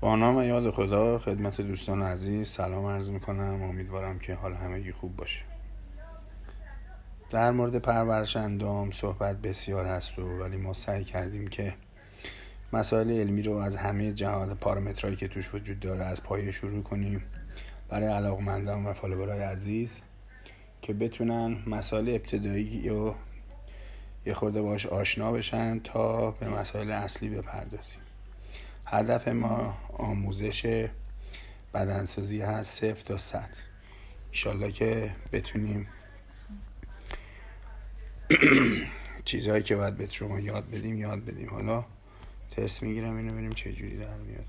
با نام یاد خدا خدمت دوستان عزیز سلام عرض می‌کنم. امیدوارم که حال همگی خوب باشه. در مورد پرورش اندام صحبت بسیار هست و ولی ما سعی کردیم که مسائل علمی رو از همه جهات پارامترهایی که توش وجود داره از پایه شروع کنیم. برای علاقمندان و فالوورهای عزیز که بتونن مسائل ابتدایی و یه خورده باش آشنا بشن تا به مسائل اصلی بپردازیم. هدف ما آموزش بدنسازی هست صفر تا صد. ایشالله که بتونیم چیزهایی که باید به شما یاد بدیم یاد بدیم. حالا تست می‌گیرم اینو ببینیم چه جوری در میاد.